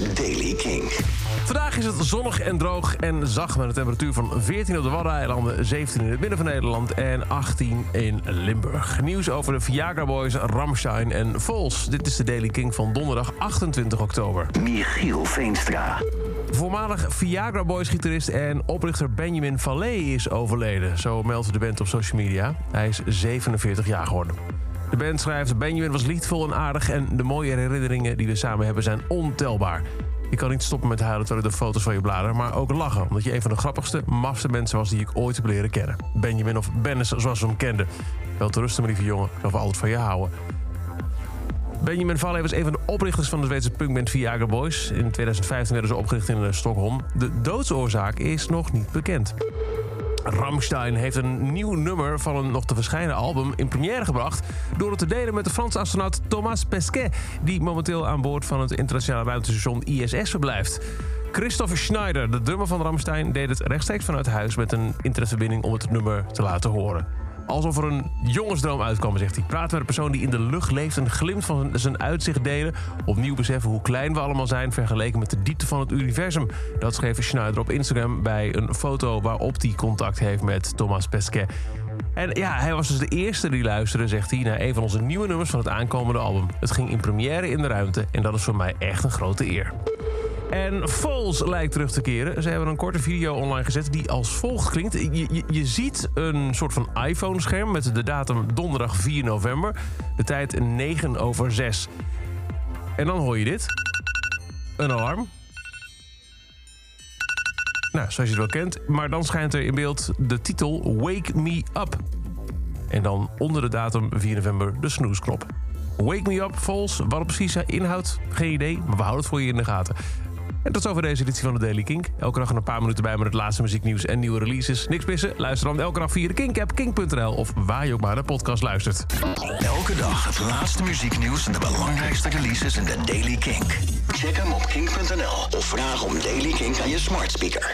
is Daily King. Vandaag is het zonnig en droog en zacht met een temperatuur van 14 op de Waddeneilanden, 17 in het midden van Nederland en 18 in Limburg. Nieuws over de Viagra Boys, Ramstein en Vols. Dit is de Daily King van donderdag 28 oktober. Michiel Veenstra. Voormalig Viagra Boys gitarist en oprichter Benjamin Fallet is overleden. Zo meldt de band op social media. Hij is 47 jaar geworden. De band schrijft: Benjamin was liefdevol en aardig en de mooie herinneringen die we samen hebben zijn ontelbaar. Je kan niet stoppen met huilen terwijl ik de foto's van je blader, maar ook lachen. Omdat je een van de grappigste, mafste mensen was die ik ooit heb leren kennen. Benjamin of Bennis, zoals we hem kenden. Wel te rusten, lieve jongen. Ik zal altijd van je houden. Benjamin Valle was een van de oprichters van de Zweedse punkband Viagra Boys. In 2015 werden ze opgericht in eh, Stockholm. De doodsoorzaak is nog niet bekend. Ramstein heeft een nieuw nummer van een nog te verschijnen album in première gebracht... door het te delen met de Franse astronaut Thomas Pesquet... die momenteel aan boord van het internationale ruimtestation ISS verblijft. Christopher Schneider, de drummer van Ramstein... deed het rechtstreeks vanuit huis met een internetverbinding om het nummer te laten horen. Alsof er een jongensdroom uitkwam, zegt hij. Praten met een persoon die in de lucht leeft en glimt van zijn uitzicht delen. Opnieuw beseffen hoe klein we allemaal zijn vergeleken met de diepte van het universum. Dat schreef Schneider op Instagram bij een foto waarop hij contact heeft met Thomas Pesquet. En ja, hij was dus de eerste die luisterde, zegt hij, naar een van onze nieuwe nummers van het aankomende album. Het ging in première in de ruimte en dat is voor mij echt een grote eer. En Foles lijkt terug te keren. Ze hebben een korte video online gezet die als volgt klinkt. Je, je, je ziet een soort van iPhone-scherm met de datum donderdag 4 november. De tijd 9 over 6. En dan hoor je dit. Een alarm. Nou, zoals je het wel kent. Maar dan schijnt er in beeld de titel Wake Me Up. En dan onder de datum 4 november de snoesknop. Wake Me Up, Foles. Wat het precies inhoudt, geen idee. Maar we houden het voor je in de gaten. En tot zover deze editie van de Daily Kink. Elke dag een paar minuten bij met het laatste muzieknieuws en nieuwe releases. Niks missen? Luister dan elke dag via de Kink-app, kink.nl... of waar je ook maar de podcast luistert. Elke dag het laatste muzieknieuws en de belangrijkste releases in de Daily Kink. Check hem op kink.nl of vraag om Daily Kink aan je smart speaker.